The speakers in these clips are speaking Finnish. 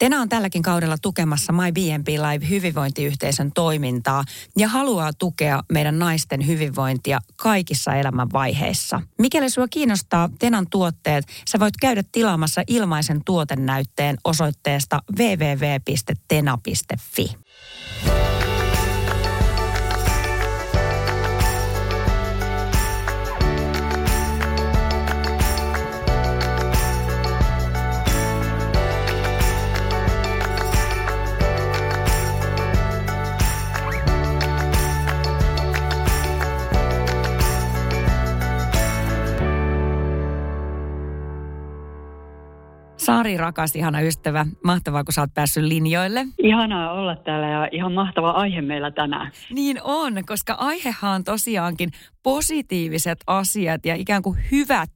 Tena on tälläkin kaudella tukemassa My BNP Live hyvinvointiyhteisön toimintaa ja haluaa tukea meidän naisten hyvinvointia kaikissa elämänvaiheissa. Mikäli sinua kiinnostaa Tenan tuotteet, sä voit käydä tilaamassa ilmaisen tuotennäytteen osoitteesta www.tena.fi. Sari, rakas, ihana ystävä. Mahtavaa, kun sä oot päässyt linjoille. Ihanaa olla täällä ja ihan mahtava aihe meillä tänään. Niin on, koska aihehan on tosiaankin positiiviset asiat ja ikään kuin hyvät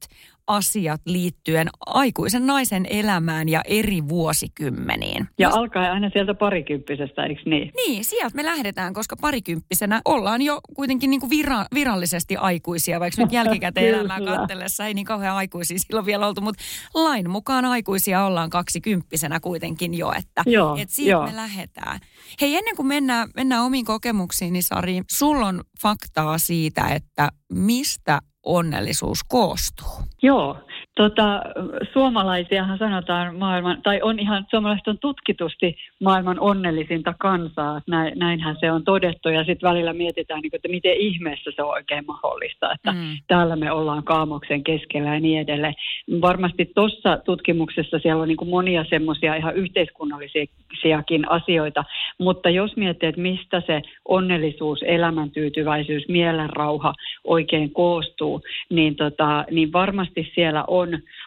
asiat liittyen aikuisen naisen elämään ja eri vuosikymmeniin. Ja Just... alkaa aina sieltä parikymppisestä, eikö niin? Niin, sieltä me lähdetään, koska parikymppisenä ollaan jo kuitenkin niin kuin vira- virallisesti aikuisia, vaikka nyt jälkikäteen elämää katsellessa ei niin kauhean aikuisia silloin vielä oltu, mutta lain mukaan aikuisia ollaan kaksikymppisenä kuitenkin jo, että joo, et siitä joo. me lähdetään. Hei, ennen kuin mennään, mennään omiin kokemuksiin, niin Sari, sulla on faktaa siitä, että mistä onnellisuus koostuu? Joo, tota, suomalaisiahan sanotaan maailman, tai on ihan, suomalaiset on tutkitusti maailman onnellisinta kansaa, näin, näinhän se on todettu, ja sitten välillä mietitään, niin, että miten ihmeessä se on oikein mahdollista, että mm. täällä me ollaan kaamoksen keskellä ja niin edelleen. Varmasti tuossa tutkimuksessa siellä on niin monia semmoisia ihan yhteiskunnallisiakin asioita, mutta jos miettii, että mistä se onnellisuus, elämäntyytyväisyys, mielenrauha oikein koostuu, niin, tota, niin varmasti siellä on,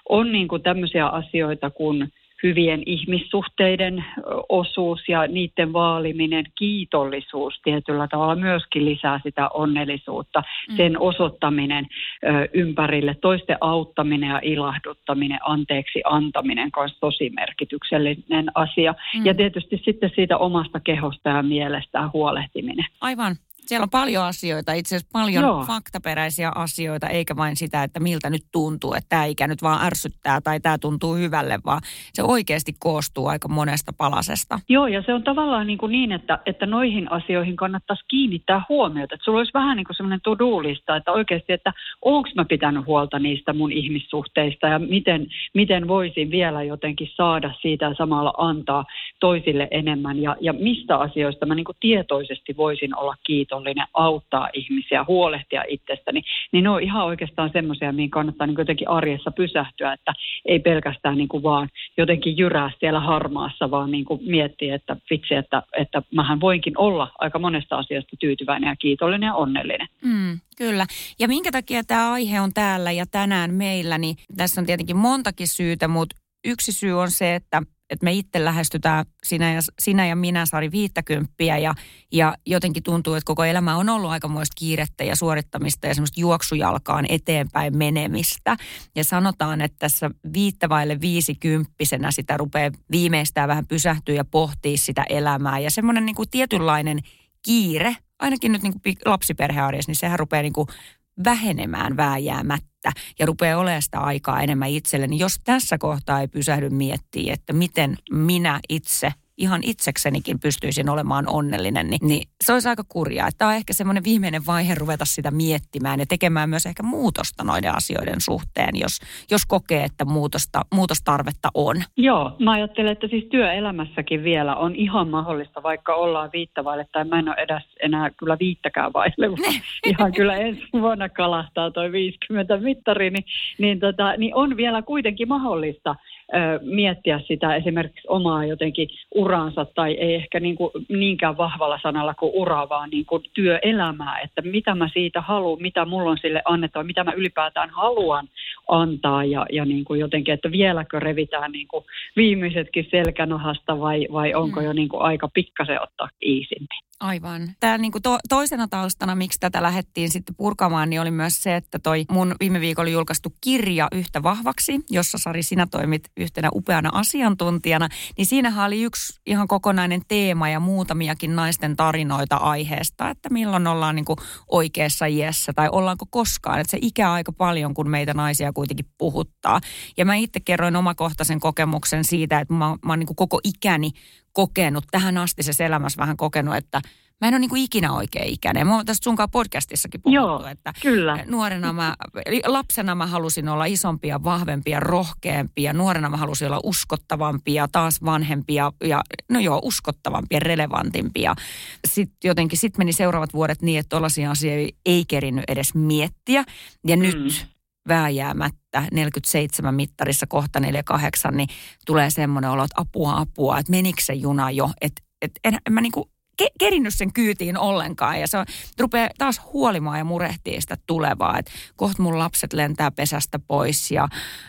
on niin kuin tämmöisiä asioita kuin hyvien ihmissuhteiden osuus ja niiden vaaliminen, kiitollisuus tietyllä tavalla myöskin lisää sitä onnellisuutta. Mm. Sen osoittaminen ö, ympärille, toisten auttaminen ja ilahduttaminen, anteeksi antaminen kanssa tosi merkityksellinen asia. Mm. Ja tietysti sitten siitä omasta kehosta ja mielestä huolehtiminen. Aivan. Siellä on paljon asioita, itse asiassa paljon Joo. faktaperäisiä asioita, eikä vain sitä, että miltä nyt tuntuu, että tämä ikä nyt vaan ärsyttää tai tämä tuntuu hyvälle, vaan se oikeasti koostuu aika monesta palasesta. Joo, ja se on tavallaan niin, kuin niin että, että noihin asioihin kannattaisi kiinnittää huomiota. Että sulla olisi vähän niin kuin semmoinen to-do-lista, että oikeasti, että onko mä pitänyt huolta niistä mun ihmissuhteista ja miten, miten voisin vielä jotenkin saada siitä ja samalla antaa toisille enemmän ja, ja mistä asioista mä niin kuin tietoisesti voisin olla kiitollinen kiitollinen auttaa ihmisiä, huolehtia itsestäni, niin ne on ihan oikeastaan semmoisia, mihin kannattaa niin jotenkin arjessa pysähtyä, että ei pelkästään niin kuin vaan jotenkin jyrää siellä harmaassa, vaan niin kuin miettiä, että vitsi, että, että mähän voinkin olla aika monesta asiasta tyytyväinen ja kiitollinen ja onnellinen. Mm, kyllä. Ja minkä takia tämä aihe on täällä ja tänään meillä, niin tässä on tietenkin montakin syytä, mutta yksi syy on se, että että me itse lähestytään sinä ja, sinä ja minä, Sari, viittäkymppiä ja, ja jotenkin tuntuu, että koko elämä on ollut aikamoista kiirettä ja suorittamista ja semmoista juoksujalkaan eteenpäin menemistä. Ja sanotaan, että tässä viittävaille viisikymppisenä sitä rupeaa viimeistään vähän pysähtyä ja pohtia sitä elämää. Ja semmoinen niin kuin tietynlainen kiire, ainakin nyt niin kuin lapsiperhearjessa, niin sehän rupeaa niin kuin vähenemään vääjäämättä ja rupeaa olemaan sitä aikaa enemmän itselleni. Jos tässä kohtaa ei pysähdy miettiä, että miten minä itse – ihan itseksenikin pystyisin olemaan onnellinen, niin, niin se olisi aika kurjaa. Tämä on ehkä semmoinen viimeinen vaihe ruveta sitä miettimään ja tekemään myös ehkä muutosta noiden asioiden suhteen, jos, jos kokee, että muutosta, muutostarvetta on. Joo, mä ajattelen, että siis työelämässäkin vielä on ihan mahdollista, vaikka ollaan viittavaille, tai mä en ole edes enää kyllä viittäkään vaille, ihan kyllä ensi vuonna kalahtaa toi 50 mittari, niin, niin, tota, niin on vielä kuitenkin mahdollista miettiä sitä esimerkiksi omaa jotenkin uraansa tai ei ehkä niin kuin niinkään vahvalla sanalla kuin ura, vaan niin kuin työelämää, että mitä mä siitä haluan, mitä mulla on sille annettava, mitä mä ylipäätään haluan antaa ja, ja niin kuin jotenkin, että vieläkö revitään niin kuin viimeisetkin selkänahasta vai, vai onko mm. jo niin kuin aika pikkasen ottaa iisimmin. Aivan. Tämä niin kuin to, toisena taustana, miksi tätä lähdettiin sitten purkamaan, niin oli myös se, että toi mun viime viikolla julkaistu kirja Yhtä vahvaksi, jossa Sari sinä toimit yhtenä upeana asiantuntijana, niin siinähän oli yksi ihan kokonainen teema ja muutamiakin naisten tarinoita aiheesta, että milloin ollaan niin kuin oikeassa iässä tai ollaanko koskaan. Että se ikä aika paljon, kun meitä naisia kuitenkin puhuttaa. Ja mä itse kerroin omakohtaisen kokemuksen siitä, että mä, mä oon niin kuin koko ikäni kokenut, tähän asti se elämässä vähän kokenut, että mä en ole niin kuin ikinä oikein ikäinen. Mä oon tästä sunkaan podcastissakin puhuttu, Joo, että kyllä. nuorena mä, lapsena mä halusin olla isompia, vahvempia, rohkeampia. Nuorena mä halusin olla uskottavampia, taas vanhempia ja no joo, uskottavampia, relevantimpia. Sitten jotenkin sit meni seuraavat vuodet niin, että tollaisia asioita ei kerinyt edes miettiä. Ja mm. nyt vääjäämättä 47 mittarissa kohta 48, niin tulee semmoinen olo, että apua, apua, että menikö se juna jo, että et en, en mä niinku ke, kerinnyt sen kyytiin ollenkaan. Ja se on, rupeaa taas huolimaan ja murehtii sitä tulevaa. Että kohta mun lapset lentää pesästä pois ja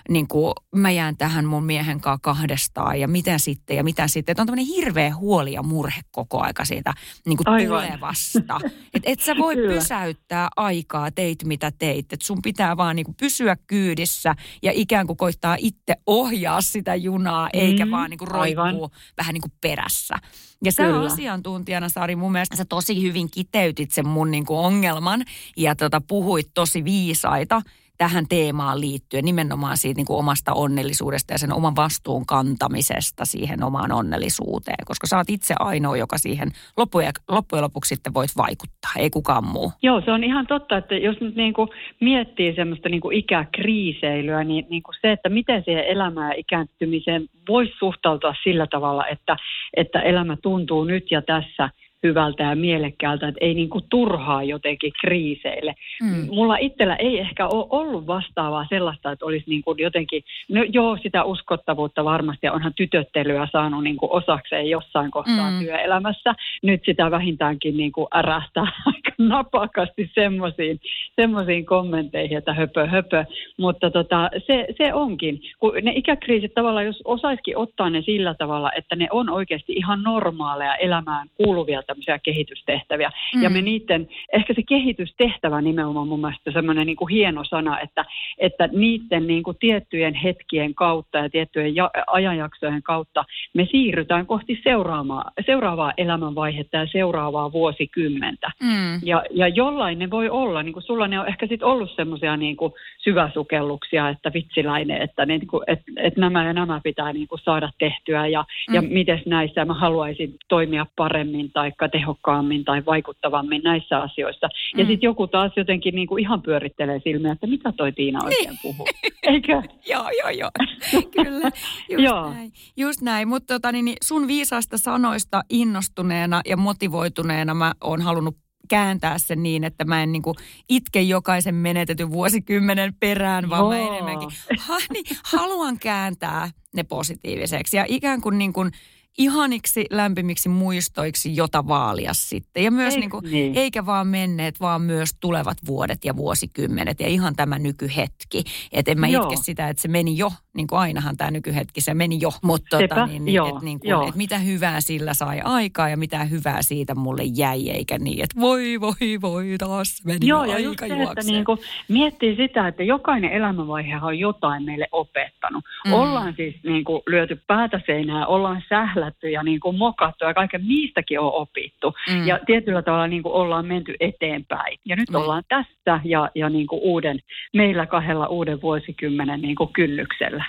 niin kuin, mä jään tähän mun miehen kanssa kahdestaan. Ja mitä sitten ja mitä sitten. Että on tämmöinen hirveä huoli ja murhe koko aika siitä niin kuin tulevasta. Että et sä voi Kyllä. pysäyttää aikaa, teit mitä teit. Että sun pitää vaan niin kuin pysyä kyydissä ja ikään kuin koittaa itse ohjaa sitä junaa, mm, eikä vaan niin kuin roikkuu vähän niin kuin perässä. Ja sä Kyllä. asiantuntijana, Sari, mun mielestä sä tosi hyvin kiteytit sen mun niin kuin ongelman ja tota, puhuit tosi viisaita tähän teemaan liittyen, nimenomaan siitä niin kuin omasta onnellisuudesta ja sen oman vastuun kantamisesta siihen omaan onnellisuuteen, koska sä oot itse ainoa, joka siihen loppujen, loppujen lopuksi sitten voit vaikuttaa, ei kukaan muu. Joo, se on ihan totta, että jos nyt niin kuin miettii semmoista niin kuin ikäkriiseilyä, niin, niin kuin se, että miten siihen elämään ja ikääntymiseen voisi suhtautua sillä tavalla, että, että elämä tuntuu nyt ja tässä – hyvältä ja mielekkäältä, että ei niin kuin turhaa jotenkin kriiseille. Mm. Mulla itsellä ei ehkä ole ollut vastaavaa sellaista, että olisi niin kuin jotenkin, no joo, sitä uskottavuutta varmasti, onhan tytöttelyä saanut niin kuin osakseen jossain kohtaa mm. työelämässä. Nyt sitä vähintäänkin niin kuin ärähtää aika napakasti semmoisiin, semmoisiin kommentteihin, että höpö höpö. Mutta tota, se, se onkin, kun ne ikäkriisit tavallaan, jos osaisikin ottaa ne sillä tavalla, että ne on oikeasti ihan normaaleja elämään kuuluvia tämmöisiä kehitystehtäviä. Mm. Ja me niiden, ehkä se kehitystehtävä nimenomaan mun mielestä semmoinen niin kuin hieno sana, että, että niiden niin kuin tiettyjen hetkien kautta ja tiettyjen ja, ajanjaksojen kautta me siirrytään kohti seuraavaa, seuraavaa elämänvaihetta ja seuraavaa vuosikymmentä. Mm. Ja, ja jollain ne voi olla, niin kuin sulla ne on ehkä sitten ollut semmoisia niin kuin syväsukelluksia, että vitsiläinen, että, niin kuin, että, että nämä ja nämä pitää niin kuin saada tehtyä ja, mm. ja miten näissä mä haluaisin toimia paremmin tai tehokkaammin tai vaikuttavammin näissä asioissa. Ja mm. sitten joku taas jotenkin niin kuin ihan pyörittelee silmiä, että mitä toi Tiina oikein niin. puhuu. Eikö? joo, joo, joo. Kyllä, just joo. näin. Just näin. Mutta tota, niin, niin sun viisaasta sanoista innostuneena ja motivoituneena mä oon halunnut kääntää sen niin, että mä en niin kuin itke jokaisen menetetyn vuosikymmenen perään, vaan Joo. mä enemmänkin ha, niin, haluan kääntää ne positiiviseksi. Ja ikään kuin, niin kuin ihaniksi lämpimiksi muistoiksi, jota vaalia sitten. Ja myös niin kuin, niin. eikä vaan menneet, vaan myös tulevat vuodet ja vuosikymmenet ja ihan tämä nykyhetki. Että en mä Joo. itke sitä, että se meni jo, niin kuin ainahan tämä nykyhetki, se meni jo. Mutta tota, niin, niin, että niin kuin, et mitä hyvää sillä sai aikaa ja mitä hyvää siitä mulle jäi, eikä niin, että voi, voi, voi, taas meni Joo, ja aika se, että niin kuin miettii sitä, että jokainen elämänvaihe on jotain meille opettanut. Mm. Ollaan siis niin kuin lyöty päätä seinään, ollaan sählä sählätty ja niin kuin mokattu ja kaiken niistäkin on opittu. Mm. Ja tietyllä tavalla niin kuin ollaan menty eteenpäin. Ja nyt mm. ollaan tässä ja, ja niin kuin uuden, meillä kahdella uuden vuosikymmenen niin kuin kynnyksellä.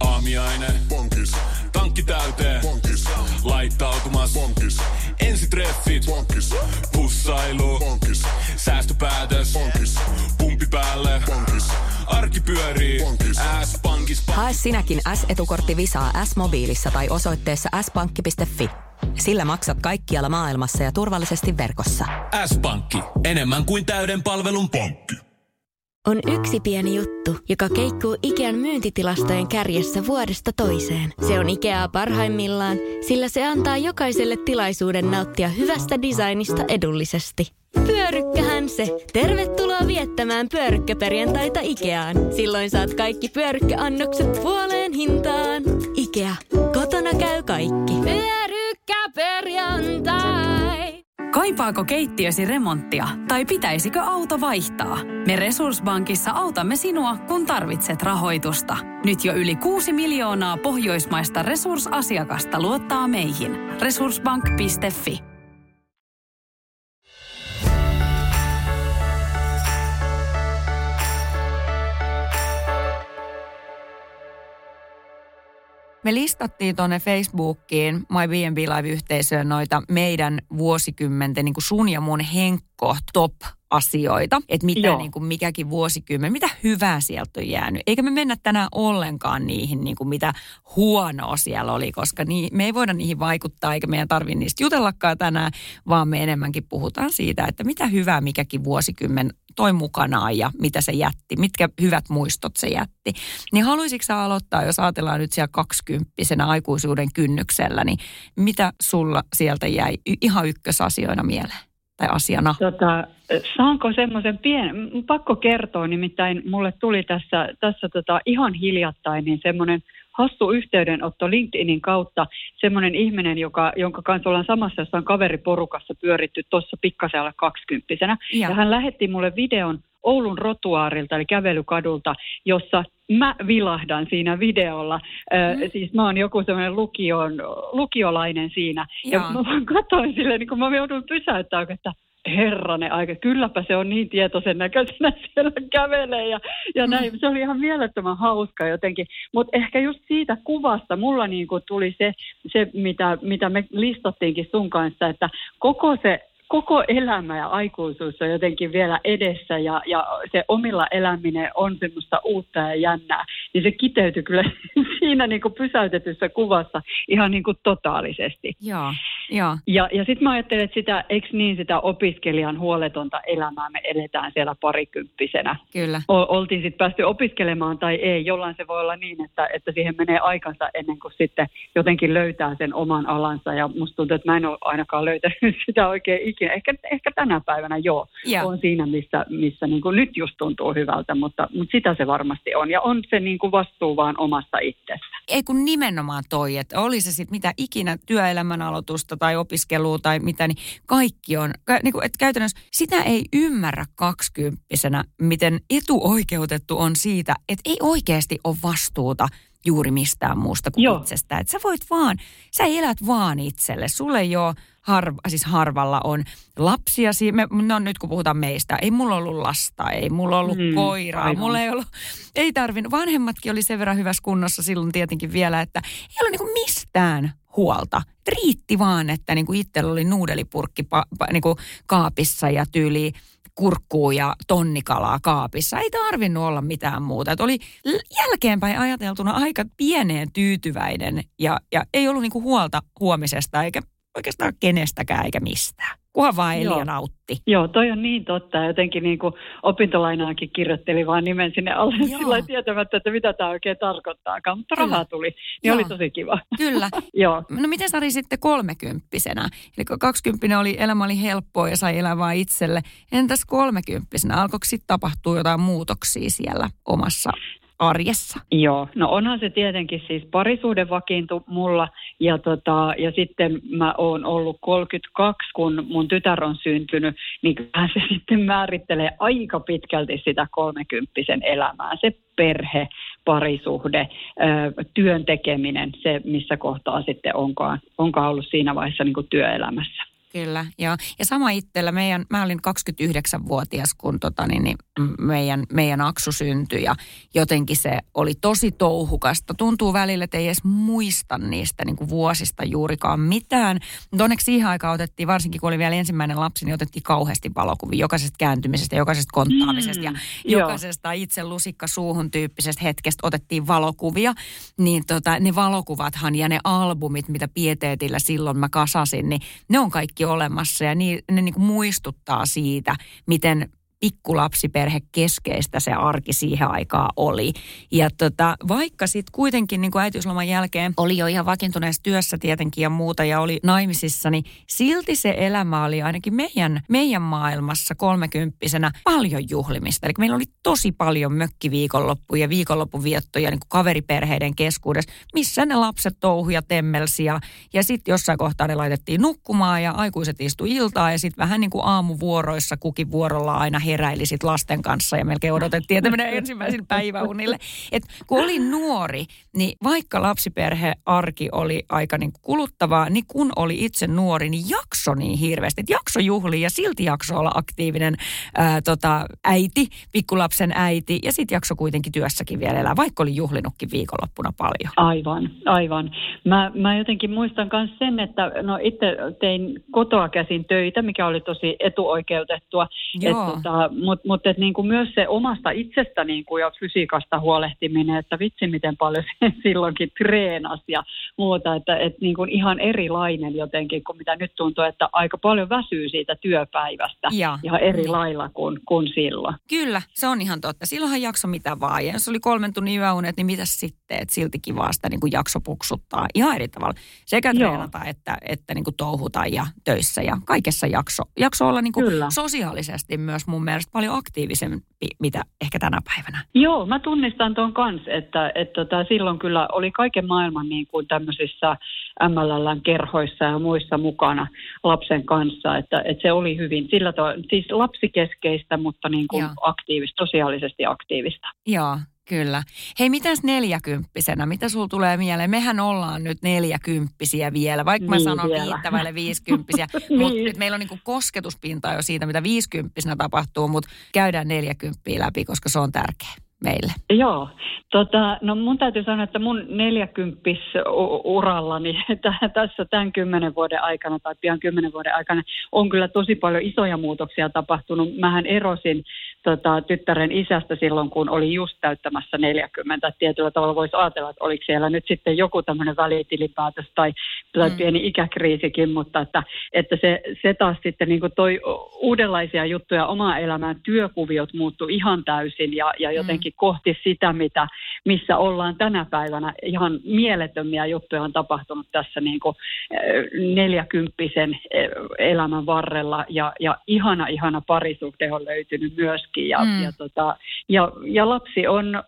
Aamiaine. Bonkis. Tankki täyteen. Bonkis. Laittautumas. Bonkis. Ensitreffit. Bonkis. Pussailu. Bonkis. Säästöpäätös. Bonkis. Arki pyörii. S-pankis. Hae sinäkin S-etukortti Visaa S-mobiilissa tai osoitteessa s-pankki.fi. Sillä maksat kaikkialla maailmassa ja turvallisesti verkossa. S-pankki. Enemmän kuin täyden palvelun pankki. On yksi pieni juttu, joka keikkuu Ikean myyntitilastojen kärjessä vuodesta toiseen. Se on Ikeaa parhaimmillaan, sillä se antaa jokaiselle tilaisuuden nauttia hyvästä designista edullisesti. Pyörykkähän se. Tervetuloa viettämään pyörykkäperjantaita Ikeaan. Silloin saat kaikki pyörykkäannokset puoleen hintaan. Ikea. Kotona käy kaikki. Pyörykkäperjantai. Kaipaako keittiösi remonttia tai pitäisikö auto vaihtaa? Me Resurssbankissa autamme sinua, kun tarvitset rahoitusta. Nyt jo yli 6 miljoonaa pohjoismaista resursasiakasta luottaa meihin. Resurssbank.fi Me listattiin tuonne Facebookiin My B&B Live-yhteisöön noita meidän vuosikymmenten niin kuin sun ja mun henkko top asioita, että mitä niin kuin mikäkin vuosikymmen, mitä hyvää sieltä on jäänyt. Eikä me mennä tänään ollenkaan niihin, niin kuin mitä huonoa siellä oli, koska niin, me ei voida niihin vaikuttaa, eikä meidän tarvitse niistä jutellakaan tänään, vaan me enemmänkin puhutaan siitä, että mitä hyvää mikäkin vuosikymmen toi mukanaan ja mitä se jätti, mitkä hyvät muistot se jätti. Niin haluaisitko sä aloittaa, jos ajatellaan nyt siellä kaksikymppisenä aikuisuuden kynnyksellä, niin mitä sulla sieltä jäi ihan ykkösasioina mieleen? tai asiana? Tota, saanko semmoisen pienen, pakko kertoa, nimittäin mulle tuli tässä, tässä tota ihan hiljattain niin semmoinen hassu yhteydenotto LinkedInin kautta semmoinen ihminen, joka, jonka kanssa ollaan samassa jossain kaveriporukassa pyöritty tuossa pikkasella kaksikymppisenä. Ja. ja hän lähetti mulle videon Oulun rotuaarilta, eli kävelykadulta, jossa mä vilahdan siinä videolla. Mm. Ö, siis mä oon joku semmoinen lukion, lukiolainen siinä. Ja, ja mä vaan katsoin silleen, niin kun mä joudun pysäyttämään, että herranen aika, kylläpä se on niin tietoisen näköisenä siellä kävelee ja, ja näin. Se oli ihan mielettömän hauska jotenkin. Mutta ehkä just siitä kuvasta mulla niin tuli se, se mitä, mitä me listattiinkin sun kanssa, että koko se koko elämä ja aikuisuus on jotenkin vielä edessä ja, ja se omilla eläminen on semmoista uutta ja jännää, niin se kiteytyi kyllä siinä niin kuin pysäytetyssä kuvassa ihan niin kuin totaalisesti. Joo, joo. Ja, ja sitten mä ajattelen, että sitä, eikö niin sitä opiskelijan huoletonta elämää me eletään siellä parikymppisenä. Kyllä. O, oltiin sitten päästy opiskelemaan tai ei, jollain se voi olla niin, että, että siihen menee aikansa ennen kuin sitten jotenkin löytää sen oman alansa ja musta tuntuu, että mä en ole ainakaan löytänyt sitä oikein ikinä ikinä. Ehkä, ehkä tänä päivänä joo, ja. on siinä, missä, missä niin kuin nyt just tuntuu hyvältä, mutta, mutta sitä se varmasti on. Ja on se niin kuin vastuu vaan omasta itsestä. Ei kun nimenomaan toi, että oli se sitten mitä ikinä työelämän aloitusta tai opiskelua tai mitä, niin kaikki on, niin kuin, että käytännössä sitä ei ymmärrä kaksikymppisenä, miten etuoikeutettu on siitä, että ei oikeasti ole vastuuta juuri mistään muusta kuin Joo. itsestä. Että sä voit vaan, sä elät vaan itselle. Sulle ei ole harva, siis harvalla on lapsia. Me, no nyt kun puhutaan meistä, ei mulla ollut lasta, ei mulla ollut mm, koiraa, aivan. mulla ei ollut, ei tarvinnut. Vanhemmatkin oli sen verran hyvässä kunnossa silloin tietenkin vielä, että ei ollut niinku mistään huolta. Riitti vaan, että niinku itsellä oli nuudelipurkki pa, pa, niinku kaapissa ja tyyli kurkkuu ja tonnikalaa kaapissa. Ei tarvinnut olla mitään muuta. Et oli jälkeenpäin ajateltuna aika pieneen tyytyväinen ja, ja ei ollut niinku huolta huomisesta eikä oikeastaan kenestäkään eikä mistään. Kunhan vaan eli ja nautti. Joo, toi on niin totta. Jotenkin niin kuin opintolainaakin kirjoitteli vaan nimen sinne alle sillä tietämättä, että mitä tämä oikein tarkoittaakaan. Mutta Kyllä. rahaa tuli, niin Joo. oli tosi kiva. Kyllä. Joo. No miten Sari sitten kolmekymppisenä? Eli kun kaksikymppinen oli, elämä oli helppoa ja sai elää vaan itselle. Entäs kolmekymppisenä? Alkoiko sitten tapahtua jotain muutoksia siellä omassa arjessa? Joo, no onhan se tietenkin siis parisuuden vakiintu mulla ja, tota, ja sitten mä oon ollut 32, kun mun tytär on syntynyt, niin se sitten määrittelee aika pitkälti sitä kolmekymppisen elämää. Se perhe, parisuhde, työn tekeminen, se missä kohtaa sitten onkaan, onkaan ollut siinä vaiheessa niin kuin työelämässä. Kyllä, joo. Ja sama itsellä, meidän, mä olin 29-vuotias, kun tota, niin, niin, meidän, meidän aksu syntyi ja jotenkin se oli tosi touhukasta. Tuntuu välillä, että ei edes muista niistä niin kuin vuosista juurikaan mitään. Mutta onneksi siihen aikaan otettiin, varsinkin kun oli vielä ensimmäinen lapsi, niin otettiin kauheasti valokuvia jokaisesta kääntymisestä, jokaisesta konttaamisesta mm, ja joo. jokaisesta itse lusikka suuhun tyyppisestä hetkestä otettiin valokuvia. Niin tota, ne valokuvathan ja ne albumit, mitä pieteetillä silloin mä kasasin, niin ne on kaikki olemassa ja niin, ne niin kuin muistuttaa siitä, miten pikkulapsiperhe keskeistä se arki siihen aikaan oli. Ja tota, vaikka sitten kuitenkin niin kuin äitiysloman jälkeen oli jo ihan vakiintuneessa työssä tietenkin ja muuta ja oli naimisissa, niin silti se elämä oli ainakin meidän, meidän maailmassa kolmekymppisenä paljon juhlimista. Eli meillä oli tosi paljon mökkiviikonloppuja ja viikonloppuviettoja niin kuin kaveriperheiden keskuudessa, missä ne lapset touhuja temmelsi ja, ja sitten jossain kohtaa ne laitettiin nukkumaan ja aikuiset istu iltaa ja sitten vähän niin kuin aamuvuoroissa kukin vuorolla aina heräili sit lasten kanssa ja melkein odotettiin, että menee ensimmäisenä päiväunille. Et kun olin nuori, niin vaikka lapsiperhearki oli aika niin kuluttavaa, niin kun oli itse nuori, niin jakso niin hirveästi. Et jakso juhli ja silti jakso olla aktiivinen ää, tota, äiti, pikkulapsen äiti ja sitten jakso kuitenkin työssäkin vielä elää, vaikka oli juhlinutkin viikonloppuna paljon. Aivan, aivan. Mä, mä jotenkin muistan myös sen, että no itse tein kotoa käsin töitä, mikä oli tosi etuoikeutettua. Joo. Et, tota, mutta mut, niin kuin myös se omasta itsestä niin kuin, ja fysiikasta huolehtiminen, että vitsi miten paljon se silloinkin treenasi ja muuta, että et, niin kuin ihan erilainen jotenkin kuin mitä nyt tuntuu, että aika paljon väsyy siitä työpäivästä ja, ihan eri lailla kuin, kuin silloin. Kyllä, se on ihan totta. Silloinhan jakso mitä vaan. Ja jos oli kolmen tunnin yöunet, niin mitä sitten, että silti kivaa sitä niin kuin jakso puksuttaa ihan eri tavalla. Sekä treenata Joo. että, että niin kuin touhuta ja töissä ja kaikessa jakso. Jakso olla niin kuin sosiaalisesti myös mun mielestä paljon aktiivisempi, mitä ehkä tänä päivänä. Joo, mä tunnistan tuon kanssa, että, että tota, silloin kyllä oli kaiken maailman niin kuin tämmöisissä MLLn-kerhoissa ja muissa mukana lapsen kanssa, että, että se oli hyvin sillä to, siis lapsikeskeistä, mutta niin kuin aktiivista, sosiaalisesti aktiivista. Joo, Kyllä. Hei, mitäs neljäkymppisenä? Mitä sul tulee mieleen? Mehän ollaan nyt neljäkymppisiä vielä, vaikka mä niin sanon vielä. viittävälle viisikymppisiä. niin. Mutta nyt meillä on niinku kosketuspinta jo siitä, mitä viisikymppisenä tapahtuu, mutta käydään neljäkymppiä läpi, koska se on tärkeä meille? Joo, tota, no mun täytyy sanoa, että mun neljäkymppis urallani tässä tämän kymmenen vuoden aikana tai pian kymmenen vuoden aikana on kyllä tosi paljon isoja muutoksia tapahtunut. Mähän erosin tota, tyttären isästä silloin, kun oli just täyttämässä 40. Tietyllä tavalla voisi ajatella, että oliko siellä nyt sitten joku tämmöinen välitilinpäätös tai, tai mm. pieni ikäkriisikin, mutta että, että se, se taas sitten niin toi uudenlaisia juttuja omaa elämään, työkuviot muuttu ihan täysin ja, ja jotenkin kohti sitä, mitä, missä ollaan tänä päivänä. Ihan mielettömiä juttuja on tapahtunut tässä niin kuin neljäkymppisen elämän varrella ja, ja ihana, ihana parisuhde on löytynyt myös myöskin. Ja, mm. ja, tota, ja, ja lapsi on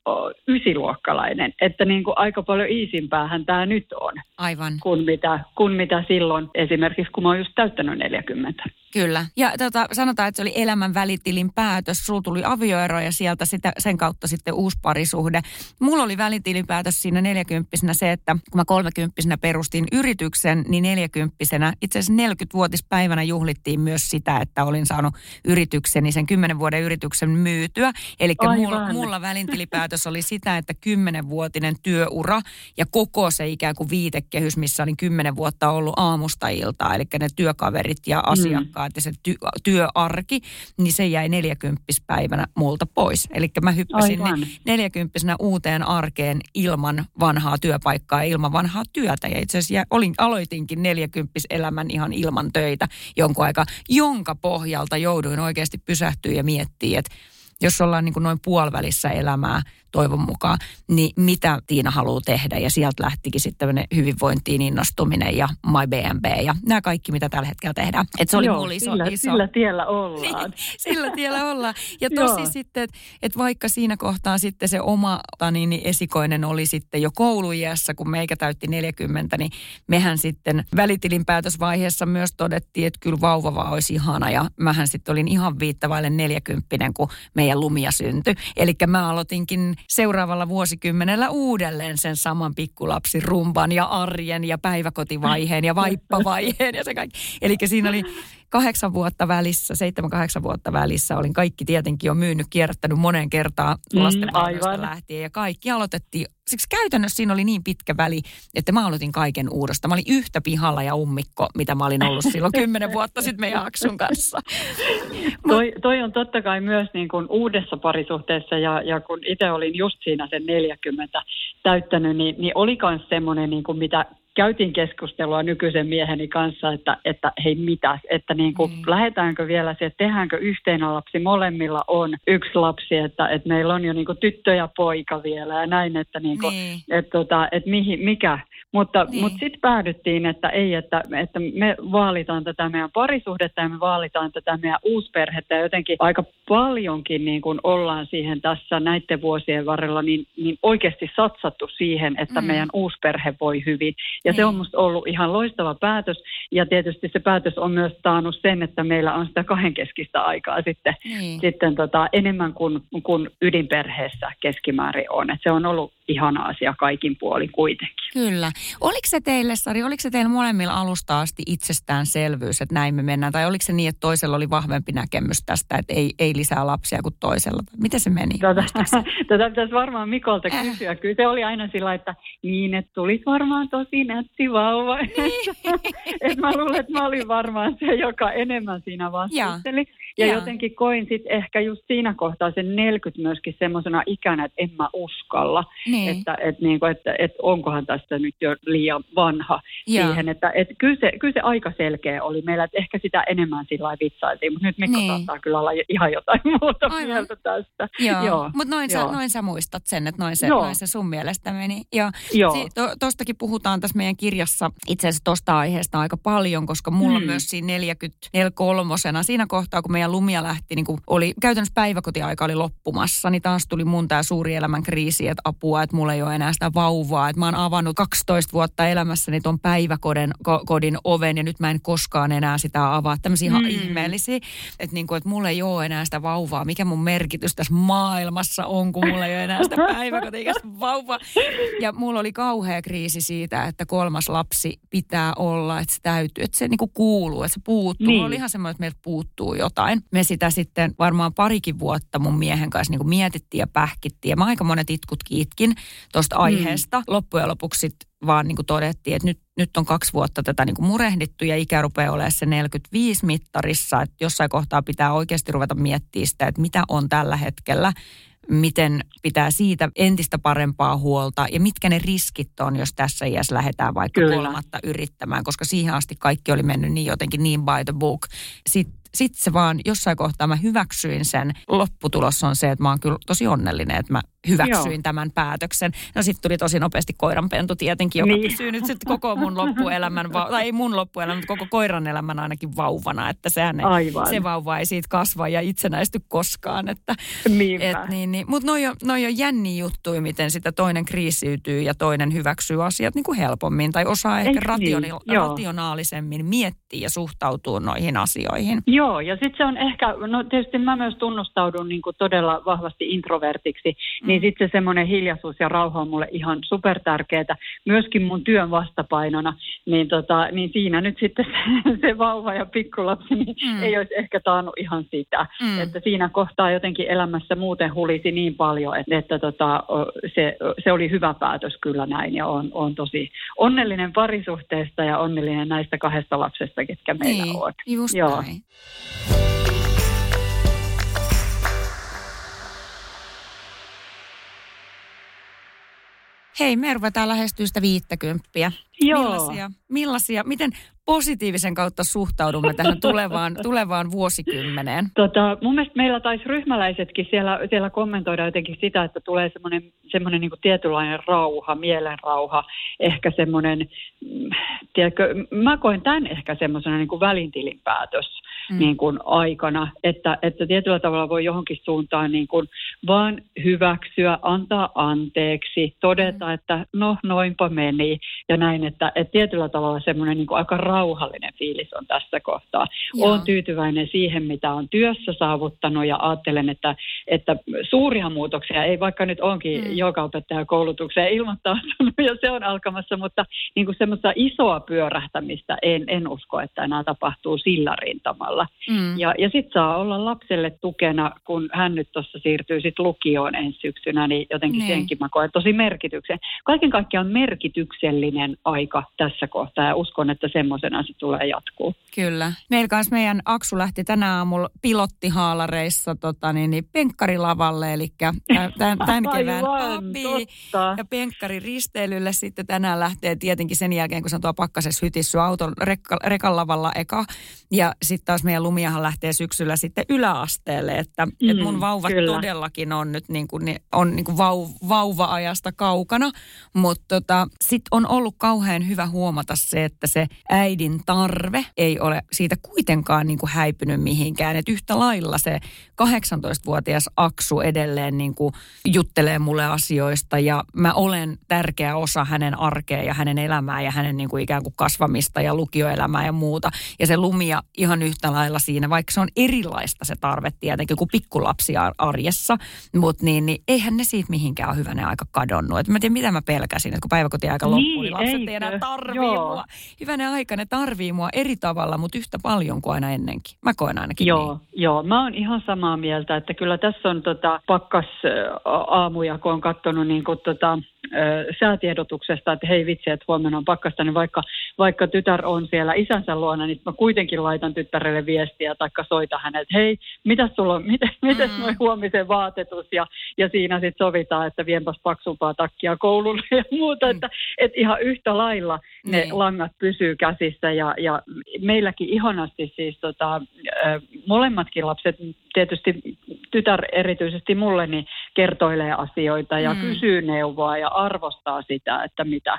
ysiluokkalainen, että niin kuin aika paljon iisimpäähän tämä nyt on. Aivan. Kuin mitä, kuin mitä silloin esimerkiksi, kun mä oon just täyttänyt 40. Kyllä. Ja tota, sanotaan, että se oli elämän välitilin päätös. Sulla tuli avioero ja sieltä sitä, sen kautta sitten uusi parisuhde. Mulla oli välitilin päätös siinä neljäkymppisenä se, että kun mä kolmekymppisenä perustin yrityksen, niin neljäkymppisenä itse asiassa 40-vuotispäivänä juhlittiin myös sitä, että olin saanut yritykseni, sen 10 vuoden yrityksen myytyä. Eli mulla, mulla välintilipäätös oli sitä, että 10-vuotinen työura ja koko se ikään kuin viitekehys, missä olin 10 vuotta ollut aamusta iltaa, eli ne työkaverit ja asiakkaat. Mm aikaa, että se ty- työarki, niin se jäi neljäkymppispäivänä multa pois. Eli mä hyppäsin neljäkymppisenä uuteen arkeen ilman vanhaa työpaikkaa ja ilman vanhaa työtä. Ja itse asiassa olin, aloitinkin neljäkymppiselämän ihan ilman töitä jonkun aikaa, jonka pohjalta jouduin oikeasti pysähtyä ja miettiä, että jos ollaan niin kuin noin puolivälissä elämää toivon mukaan, niin mitä Tiina haluaa tehdä. Ja sieltä lähtikin sitten hyvinvointiin innostuminen ja My BNB ja nämä kaikki, mitä tällä hetkellä tehdään. Et se oli Joo, iso, sillä, iso... sillä tiellä ollaan. Niin, sillä tiellä ollaan. Ja tosi sitten, että et vaikka siinä kohtaa sitten se oma niin, niin esikoinen oli sitten jo kouluiässä, kun meikä täytti 40, niin mehän sitten välitilinpäätösvaiheessa myös todettiin, että kyllä vauva vaan olisi ihana. Ja mähän sitten olin ihan viittavaille 40, kun me meidän lumia syntyi. Eli mä aloitinkin seuraavalla vuosikymmenellä uudelleen sen saman pikkulapsi rumban ja arjen ja päiväkotivaiheen ja vaippavaiheen ja se kaikki. Eli siinä oli kahdeksan vuotta välissä, seitsemän, kahdeksan vuotta välissä olin kaikki tietenkin jo myynyt, kierrättänyt monen kertaa lasten mm, lähtien ja kaikki aloitettiin. Siksi käytännössä siinä oli niin pitkä väli, että mä aloitin kaiken uudesta. Mä olin yhtä pihalla ja ummikko, mitä mä olin ollut silloin kymmenen vuotta sitten meidän Aksun kanssa. toi, toi on totta kai myös niin kuin uudessa parisuhteessa ja, ja kun itse olin just siinä sen 40 täyttänyt, niin, niin oli myös semmoinen, niin kuin mitä käytiin keskustelua nykyisen mieheni kanssa, että, että hei mitä, että niin kuin, mm. lähdetäänkö vielä se, että tehdäänkö yhteinen lapsi, molemmilla on yksi lapsi, että, että meillä on jo niin kuin tyttö ja poika vielä ja näin, että, niin kuin, mm. että, tota, että mihin, mikä, mutta, niin. mutta sitten päädyttiin, että ei, että, että me vaalitaan tätä meidän parisuhdetta ja me vaalitaan tätä meidän uusperhettä. Ja jotenkin aika paljonkin niin kuin ollaan siihen tässä näiden vuosien varrella niin, niin oikeasti satsattu siihen, että mm. meidän uusperhe voi hyvin. Ja niin. se on musta ollut ihan loistava päätös. Ja tietysti se päätös on myös taannut sen, että meillä on sitä kahdenkeskistä aikaa sitten, niin. sitten tota, enemmän kuin, kuin ydinperheessä keskimäärin on. Et se on ollut ihana asia kaikin puolin kuitenkin. Kyllä. Oliko se teille, Sari, oliko se teillä molemmilla alusta asti itsestäänselvyys, että näin me mennään? Tai oliko se niin, että toisella oli vahvempi näkemys tästä, että ei, ei lisää lapsia kuin toisella? Miten se meni? Tätä, tätä pitäisi varmaan Mikolta äh. kysyä. Kyllä se oli aina sillä, että niin, että tuli varmaan tosi nätti vauva. Niin. että mä luulen, että mä olin varmaan se, joka enemmän siinä vastusteli. Ja, ja jotenkin koin sitten ehkä just siinä kohtaa sen 40 myöskin semmoisena ikänä, että en mä uskalla. Niin. Että, et niinku, että, että onkohan tästä nyt jo liian vanha ja. siihen. Että, että kyllä, se, kyllä se aika selkeä oli meillä, että ehkä sitä enemmän sillä lailla vitsailtiin. Mutta nyt Mikko niin. saattaa kyllä olla ihan jotain muuta Aivan. mieltä tästä. Joo, Joo. mutta noin, Joo. Sä, noin sä muistat sen, että noin se, noin se sun mielestä meni. Ja Joo. Si, to, tostakin puhutaan tässä meidän kirjassa itse asiassa tosta aiheesta aika paljon, koska mulla hmm. myös siinä 43 siinä kohtaa, kun meidän meidän lumia lähti, niin kuin oli käytännössä päiväkotiaika oli loppumassa, niin taas tuli mun tämä suuri elämän kriisi, että apua, että mulla ei ole enää sitä vauvaa. Että mä oon avannut 12 vuotta elämässäni tuon päiväkodin ko, kodin oven ja nyt mä en koskaan enää sitä avaa. Tämmöisiä mm. ihan ihmeellisiä, että, niin kuin, että mulla ei ole enää sitä vauvaa. Mikä mun merkitys tässä maailmassa on, kun mulla ei ole enää sitä päiväkotiikäistä vauvaa. Ja mulla oli kauhea kriisi siitä, että kolmas lapsi pitää olla, että se täytyy, että se niin kuin kuuluu, että se puuttuu. Niin. Mulla oli ihan semmoinen, että meiltä puuttuu jotain jotain. Me sitä sitten varmaan parikin vuotta mun miehen kanssa niin kuin mietittiin ja pähkittiin. Ja mä aika monet itkut kiitkin tuosta mm. aiheesta. Mm. Loppujen lopuksi sit vaan niin kuin todettiin, että nyt, nyt on kaksi vuotta tätä niin kuin murehdittu ja ikä rupeaa olemaan se 45 mittarissa. Että jossain kohtaa pitää oikeasti ruveta miettimään sitä, että mitä on tällä hetkellä miten pitää siitä entistä parempaa huolta ja mitkä ne riskit on, jos tässä iässä lähdetään vaikka Kyllä. kolmatta yrittämään, koska siihen asti kaikki oli mennyt niin jotenkin niin by the book. Sitten sitten se vaan jossain kohtaa mä hyväksyin sen. Lopputulos on se, että mä oon kyllä tosi onnellinen, että mä hyväksyin Joo. tämän päätöksen. No sitten tuli tosi nopeasti koiranpentu tietenkin, joka niin. pysyy nyt sitten koko mun loppuelämän, tai ei mun loppuelämän, mutta koko koiran elämän ainakin vauvana, että sehän ei, Aivan. se vauva ei siitä kasva ja itsenäisty koskaan. Että, et, niin, niin. Mutta noi on, noi on jänni juttuja, miten sitä toinen kriisiytyy ja toinen hyväksyy asiat niin kuin helpommin tai osaa ehkä rationi- niin? rationaalisemmin miettiä ja suhtautua noihin asioihin. Joo, ja sitten se on ehkä, no tietysti mä myös tunnustaudun niin kuin todella vahvasti introvertiksi, mm niin sitten se semmoinen hiljaisuus ja rauha on mulle ihan super tärkeää. Myöskin mun työn vastapainona, niin, tota, niin siinä nyt sitten se, se vauva ja pikkulapsi niin mm. ei olisi ehkä taannut ihan sitä. Mm. Että siinä kohtaa jotenkin elämässä muuten hulisi niin paljon, että, että tota, se, se oli hyvä päätös kyllä näin ja on, on tosi onnellinen parisuhteesta ja onnellinen näistä kahdesta lapsesta, ketkä meillä niin, on. Just Joo. Näin. Hei, me ruvetaan lähestyä sitä viittäkymppiä. Joo. Millaisia, millaisia, miten positiivisen kautta suhtaudumme tähän tulevaan, tulevaan vuosikymmeneen? Tota, mun mielestä meillä taisi ryhmäläisetkin siellä, siellä kommentoida jotenkin sitä, että tulee semmoinen, semmoinen niin tietynlainen rauha, mielenrauha, ehkä semmoinen, mm, tiedätkö, mä koen tämän ehkä semmoisena niin välintilinpäätös mm. niin kuin aikana, että, että tietyllä tavalla voi johonkin suuntaan niin kuin vaan hyväksyä, antaa anteeksi, todeta, mm. että no noinpa meni ja näin, että, että tietyllä tavalla semmoinen niin kuin aika rauhallinen fiilis on tässä kohtaa. Olen tyytyväinen siihen, mitä on työssä saavuttanut ja ajattelen, että, että suuria muutoksia ei vaikka nyt onkin mm. koulutukseen ilmoittautunut ja se on alkamassa, mutta niin kuin semmoista isoa pyörähtämistä en, en usko, että enää tapahtuu sillä rintamalla. Mm. Ja, ja sitten saa olla lapselle tukena, kun hän nyt tuossa siirtyy sitten lukioon ensi syksynä, niin jotenkin niin. senkin mä koen tosi merkityksen. Kaiken kaikkiaan merkityksellinen aika tässä kohtaa ja uskon, että semmoisena se tulee jatkuu. Kyllä. Meillä kanssa meidän Aksu lähti tänä aamulla pilottihaalareissa tota, niin, niin penkkarilavalle, eli tämän, tämän kevään abi. Ja penkkari risteilylle sitten tänään lähtee tietenkin sen jälkeen, kun se on tuo pakkasessa hytissy auton rekka, rekan lavalla eka. Ja sitten taas meidän lumiahan lähtee syksyllä sitten yläasteelle, että mm, et mun vauvat kyllä. todellakin on nyt niin kuin, on niin kuin vau, vauva-ajasta kaukana. Mutta tota, sitten on ollut kauhean hyvä huomata se, että se äidin tarve ei ole siitä kuitenkaan niin kuin häipynyt mihinkään. Että yhtä lailla se 18-vuotias Aksu edelleen niin kuin juttelee mulle asioista ja mä olen tärkeä osa hänen arkea ja hänen elämää ja hänen niin kuin ikään kuin kasvamista ja lukioelämää ja muuta. Ja se lumia ihan yhtä lailla siinä, vaikka se on erilaista se tarve tietenkin kuin pikkulapsia arjessa, mutta niin, niin eihän ne siitä mihinkään ole hyvänä aika kadonnut. Et mä tiedän, mitä mä pelkäsin, että kun päiväkotiaika loppuu, niin, niin lapset eikö? ei enää tarvii Joo. mua. Hyvänä aika ne tarvii mua eri tavalla, mutta yhtä paljon kuin aina ennenkin. Mä koen ainakin Joo, niin. joo. mä oon ihan samaa mieltä, että kyllä tässä on tota pakkas aamuja, kun on katsonut niin kuin tota, säätiedotuksesta, että hei vitsi, että huomenna on pakkasta, niin vaikka, vaikka tytär on siellä isänsä luona, niin mä kuitenkin laitan tyttärelle viestiä tai soita hänet, että hei, mitä sulla on, miten, miten mm. noin huomisen vaatetus ja, ja siinä sitten sovitaan, että vienpäs paksumpaa takkia koululle ja muuta, mm. että, että ihan yhtä lailla ne niin. langat pysyy käsissä ja, ja meilläkin ihanasti siis tota, molemmatkin lapset, tietysti tytär erityisesti mulle, niin kertoilee asioita ja mm. kysyy neuvoa ja arvostaa sitä, että mitä,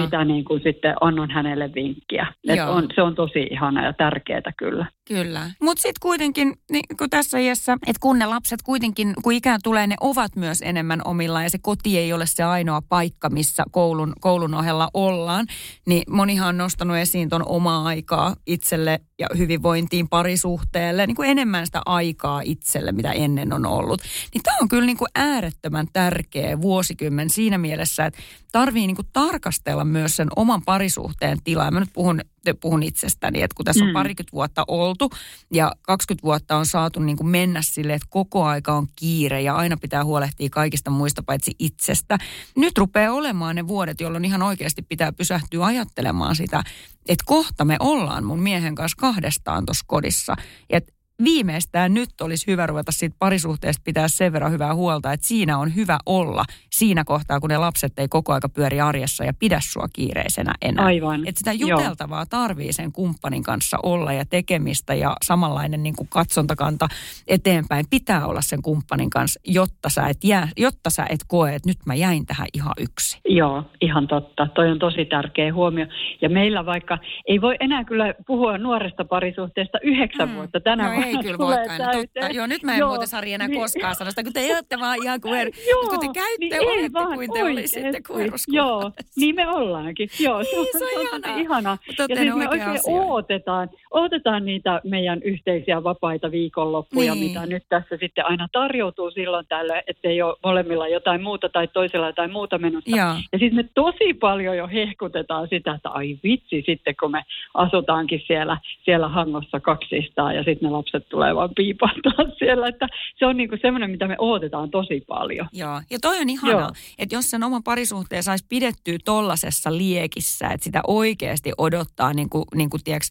mitä niin kuin sitten annon hänelle vinkkiä. Et on, se on tosi ihana ja tärkeää kyllä. Kyllä. Mutta sitten kuitenkin, niin kun tässä iässä, että kun ne lapset kuitenkin, kun ikään tulee, ne ovat myös enemmän omilla ja se koti ei ole se ainoa paikka, missä koulun, koulun ohella ollaan, niin monihan on nostanut esiin tuon omaa aikaa itselle ja hyvinvointiin, parisuhteelle, niin kuin enemmän sitä aikaa itselle, mitä ennen on ollut. Niin tämä on kyllä niin kuin äärettömän tärkeä vuosikymmen siinä mielessä, että tarvii niin kuin tarkastella myös sen oman parisuhteen tilaa. Mä nyt puhun, puhun itsestäni, että kun tässä on mm. parikymmentä vuotta oltu ja 20 vuotta on saatu niin kuin mennä sille, että koko aika on kiire ja aina pitää huolehtia kaikista muista paitsi itsestä. Nyt rupeaa olemaan ne vuodet, jolloin ihan oikeasti pitää pysähtyä ajattelemaan sitä, että kohta me ollaan mun miehen kanssa kahdestaan tuossa kodissa. Että viimeistään nyt olisi hyvä ruveta siitä parisuhteesta pitää sen verran hyvää huolta, että siinä on hyvä olla siinä kohtaa, kun ne lapset ei koko aika pyöri arjessa ja pidä sua kiireisenä enää. Aivan. Että sitä juteltavaa Joo. tarvii sen kumppanin kanssa olla ja tekemistä ja samanlainen niin kuin katsontakanta eteenpäin pitää olla sen kumppanin kanssa, jotta sä et, jää, jotta sä et koe, että nyt mä jäin tähän ihan yksi. Joo, ihan totta. Toi on tosi tärkeä huomio. Ja meillä vaikka, ei voi enää kyllä puhua nuoresta parisuhteesta yhdeksän mm. vuotta tänä no ei kyllä voikaan. Totta. Joo, nyt mä en Joo, muuten Sari enää niin. koskaan sano sitä, kun te olette vaan ihan kuin er... Joo, kun te käytte, niin olette vaan kuin te olisitte Joo, niin me ollaankin. Joo, se on, niin, se on ihana. ihana. Ja siis me oikein odotetaan, odotetaan niitä meidän yhteisiä vapaita viikonloppuja, niin. mitä nyt tässä sitten aina tarjoutuu silloin tällä, ei ole molemmilla jotain muuta tai toisella jotain muuta menossa. Ja, ja siis me tosi paljon jo hehkutetaan sitä, että ai vitsi sitten, kun me asutaankin siellä, siellä hangossa kaksistaan ja sitten ne lapset lapset tulee vaan piipahtaa siellä. Että se on niinku semmoinen, mitä me odotetaan tosi paljon. Joo, ja toi on ihanaa, että jos sen oman parisuhteen saisi pidettyä tollasessa liekissä, että sitä oikeasti odottaa niin kuin, niin kuin tiiäks,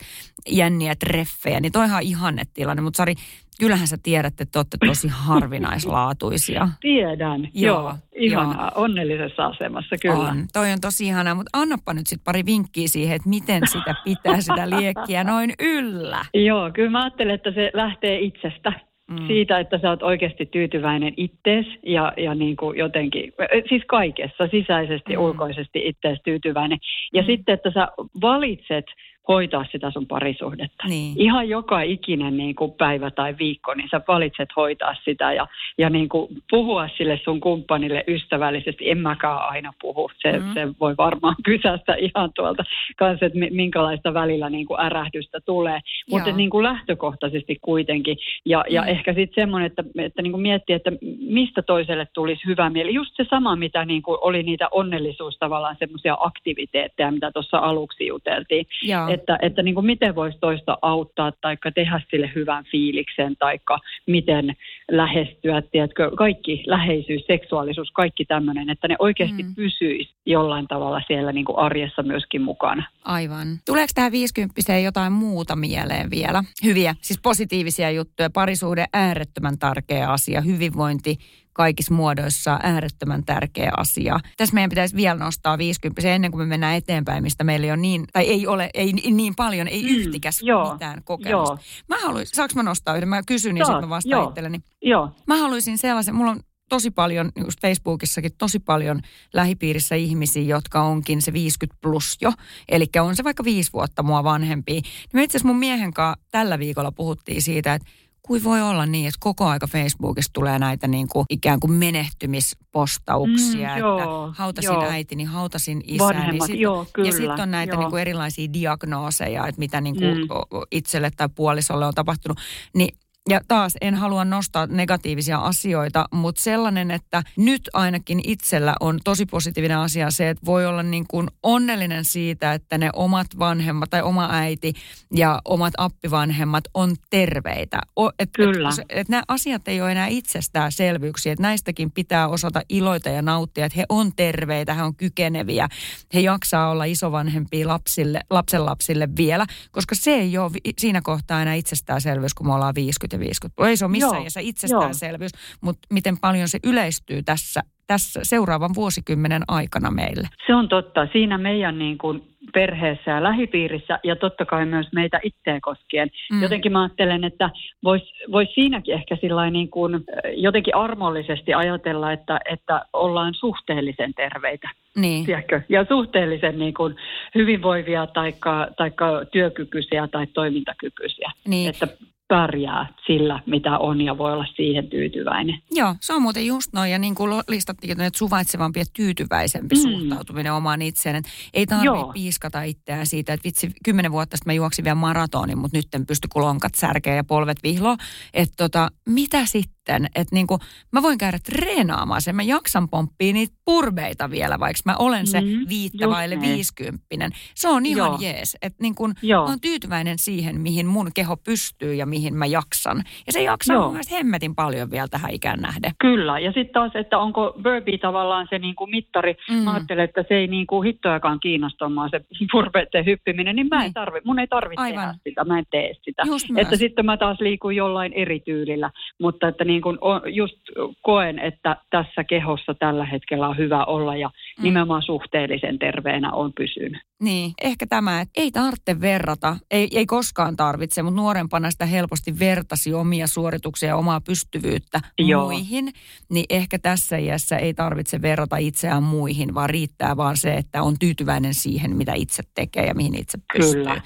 jänniä treffejä, niin toihan on ihanne tilanne. Mutta Sari, kyllähän sä tiedät, että olette tosi harvinaislaatuisia. Tiedän, joo. joo ihanaa, joo. onnellisessa asemassa, kyllä. On, toi on tosi ihanaa, mutta annapa nyt sitten pari vinkkiä siihen, että miten sitä pitää sitä liekkiä noin yllä. Joo, kyllä mä ajattelen, että se lähtee itsestä. Mm. Siitä, että sä oot oikeasti tyytyväinen ittees ja, ja niin kuin jotenkin, siis kaikessa, sisäisesti, mm. ulkoisesti ittees tyytyväinen. Ja mm. sitten, että sä valitset hoitaa sitä sun parisuhdetta. Niin. Ihan joka ikinen niin kuin päivä tai viikko, niin sä valitset hoitaa sitä ja, ja niin kuin puhua sille sun kumppanille ystävällisesti. En mäkään aina puhu, se, Mm. se voi varmaan pysästä ihan tuolta kanssa, että mi- minkälaista välillä niin kuin ärähdystä tulee. Mutta niin kuin lähtökohtaisesti kuitenkin. Ja, ja Mm. ehkä sitten semmoinen, että, että niin kuin miettii, että mistä toiselle tulisi hyvä mieli. Just se sama, mitä niin kuin oli niitä onnellisuus tavallaan semmoisia aktiviteetteja, mitä tuossa aluksi juteltiin. Joo. Että, että niin kuin miten voisi toista auttaa tai tehdä sille hyvän fiiliksen tai miten lähestyä, tiedätkö, kaikki läheisyys, seksuaalisuus, kaikki tämmöinen, että ne oikeasti Mm. pysyisi jollain tavalla siellä niin kuin arjessa myöskin mukana. Aivan. Tuleeko tähän 50 jotain muuta mieleen vielä? Hyviä, siis positiivisia juttuja. Parisuhde äärettömän tärkeä asia. Hyvinvointi kaikissa muodoissa äärettömän tärkeä asia. Tässä meidän pitäisi vielä nostaa 50 ennen kuin me mennään eteenpäin, mistä meillä ei ole niin, tai ei ole ei niin paljon, ei Mm, yhtikäs joo, mitään kokemusta. Joo, Mä haluaisin, saanko mä nostaa yhden? Mä kysyn ja Saat, sitten mä vastaan joo. itselleni. joo. Mä haluaisin sellaisen, mulla on tosi paljon, just Facebookissakin tosi paljon lähipiirissä ihmisiä, jotka onkin se 50 plus jo. Eli on se vaikka viisi vuotta mua vanhempi. Niin itse asiassa mun miehen kanssa tällä viikolla puhuttiin siitä, että kui voi olla niin, että koko aika Facebookista tulee näitä niin kuin ikään kuin menehtymispostauksia, Mm, että joo, hautasin joo. äitini, hautasin isäni. Vanhemmat, sit, joo, kyllä, ja sitten on näitä joo. niin kuin erilaisia diagnooseja, että mitä niin kuin Mm. itselle tai puolisolle on tapahtunut. Niin ja taas en halua nostaa negatiivisia asioita, mutta sellainen, että nyt ainakin itsellä on tosi positiivinen asia se, että voi olla niin kuin onnellinen siitä, että ne omat vanhemmat tai oma äiti ja omat appivanhemmat on terveitä. O, et, Kyllä. Et, et nämä asiat ei ole enää itsestäänselvyyksiä, että näistäkin pitää osata iloita ja nauttia, että he on terveitä, he on kykeneviä, he jaksaa olla isovanhempia lapsille, lapsenlapsille vielä, koska se ei ole siinä kohtaa enää itsestäänselvyys, kun me ollaan 50 ja 50. Ei se ole missään Joo, iässä itsestäänselvyys, mutta miten paljon se yleistyy tässä, tässä seuraavan vuosikymmenen aikana meille. Se on totta. Siinä meidän niin kuin perheessä ja lähipiirissä ja totta kai myös meitä itseä koskien. Mm. Jotenkin mä ajattelen, että voisi vois siinäkin ehkä niin kuin, äh, jotenkin armollisesti ajatella, että, että ollaan suhteellisen terveitä. Niin, Tiedätkö? Ja suhteellisen niin kuin hyvinvoivia taikka, taikka työkykyisiä tai toimintakykyisiä. niin. Että pärjää sillä, mitä on ja voi olla siihen tyytyväinen. Joo, se on muuten just noin. Ja niin kuin listattiin, että suvaitsevampi ja tyytyväisempi mm. Suhtautuminen omaan itseen. Et ei tarvitse piiskata itseään siitä, että vitsi, kymmenen vuotta sitten mä juoksin vielä maratonin, mutta nyt en pysty kun lonkat särkeä ja polvet vihlo. Että tota, mitä sitten? Että niin kuin, mä voin käydä treenaamaan sen. Mä jaksan pomppia niitä purbeita vielä, vaikka mä olen se Mm, viittä just vaille näin. viisikymppinen. Se on ihan Joo. jees. Että niin kuin, mä oon tyytyväinen siihen, mihin mun keho pystyy ja mihin mä jaksan. Ja se jaksaa Joo. mun mielestä hemmetin paljon vielä tähän ikään nähden. Kyllä, ja sitten taas, että onko Burpee tavallaan se niin kuin mittari. Mm. Mä ajattelen, että se ei niin kuin hittoakaan kiinnostamaan se purpeiden hyppiminen, niin mä Niin. en tarvi, mun ei tarvitse Aivan. tehdä sitä, mä en tee sitä. Just myös. Että sitten mä taas liikun jollain eri tyylillä, mutta että niin kuin just koen, että tässä kehossa tällä hetkellä on hyvä olla ja mm. nimenomaan suhteellisen terveenä on pysynyt. Niin, ehkä tämä, että ei tarvitse verrata, ei, ei koskaan tarvitse, mutta nuorempana sitä helposti vertasi omia suorituksia ja omaa pystyvyyttä Joo. muihin. Niin ehkä tässä iässä ei tarvitse verrata itseään muihin, vaan riittää vaan se, että on tyytyväinen siihen, mitä itse tekee ja mihin itse pystyy. Kyllä.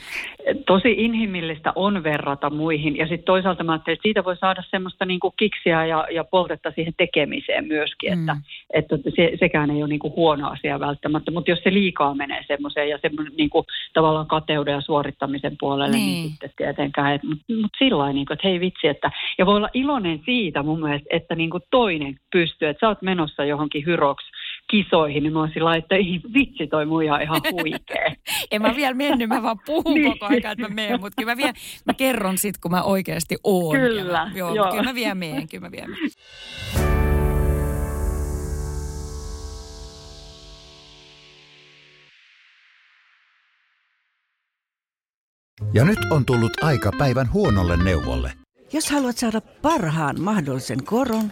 Tosi inhimillistä on verrata muihin ja sitten toisaalta mä ajattelin, että siitä voi saada semmoista niinku kiksiä ja, ja poltetta siihen tekemiseen myöskin, Mm. että, että se, sekään ei ole niinku huono asia välttämättä, mutta jos se liikaa menee semmoiseen ja semmoinen niinku, tavallaan kateuden ja suorittamisen puolelle, niin, Niin. sitten tietenkään, mutta mut sillä niinku, että hei vitsi, että, ja voi olla iloinen siitä mun mielestä, että niinku toinen pystyy, että sä oot menossa johonkin hyroksi kisoihin, niin mä oon sillä lailla, että ei vitsi toi muija on ihan huikea. En mä vielä mennyt, mä vaan puhun Niin. koko ajan, että mä menen, mutta kyllä mä, vielä, mä kerron sit, kun mä oikeasti oon. Kyllä, ja mä, joo, joo. Kyllä mä vielä menen, kyllä mä vielä menen. Ja nyt on tullut aika päivän huonolle neuvolle. Jos haluat saada parhaan mahdollisen koron,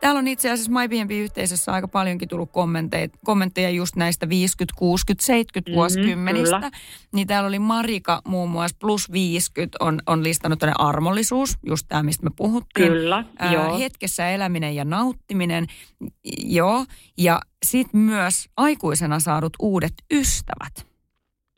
Täällä on itse asiassa MyBnB-yhteisössä aika paljonkin tullut kommentteja, kommentteja just näistä 50, 60, 70 Mhm, vuosikymmenistä. kyllä. Niin täällä oli Marika muun muassa plus 50 on, on listannut tänne armollisuus, just tämä mistä me puhuttiin. Kyllä, joo. Hetkessä eläminen ja nauttiminen, joo. Ja sitten myös aikuisena saadut uudet ystävät.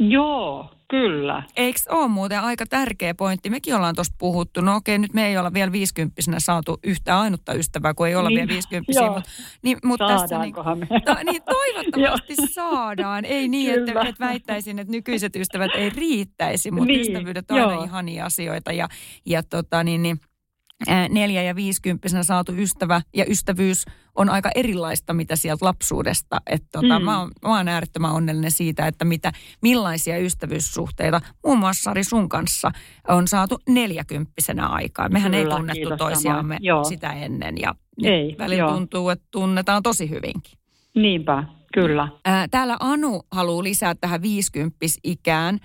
Joo, kyllä. Eikö ole muuten aika tärkeä pointti? Mekin ollaan tuosta puhuttu. No okei, nyt me ei olla vielä 50 saatu yhtä ainutta ystävää, kun ei olla Niin, vielä 50 joo. mutta niin, mut tässä niin, me? to, niin toivottavasti saadaan. Ei niin, että, Kyllä. että väittäisin, että nykyiset ystävät ei riittäisi, mutta Niin, ystävyydet on aina ihania asioita. Ja, ja tota, niin, niin, neljä- ja viisikymppisenä saatu ystävä ja ystävyys on aika erilaista, mitä sieltä lapsuudesta. Et tota, Mm. mä, oon, mä oon äärettömän onnellinen siitä, että mitä, millaisia ystävyyssuhteita muun muassa Sari sun kanssa on saatu neljäkymppisenä aikaan. Mehän ei Kyllä, tunnettu kiitos toisiamme. Joo. sitä ennen ja Ei, välillä joo. tuntuu, että tunnetaan tosi hyvinkin. Niinpä, kyllä. Ää, Täällä Anu haluaa lisää tähän 50-ikään.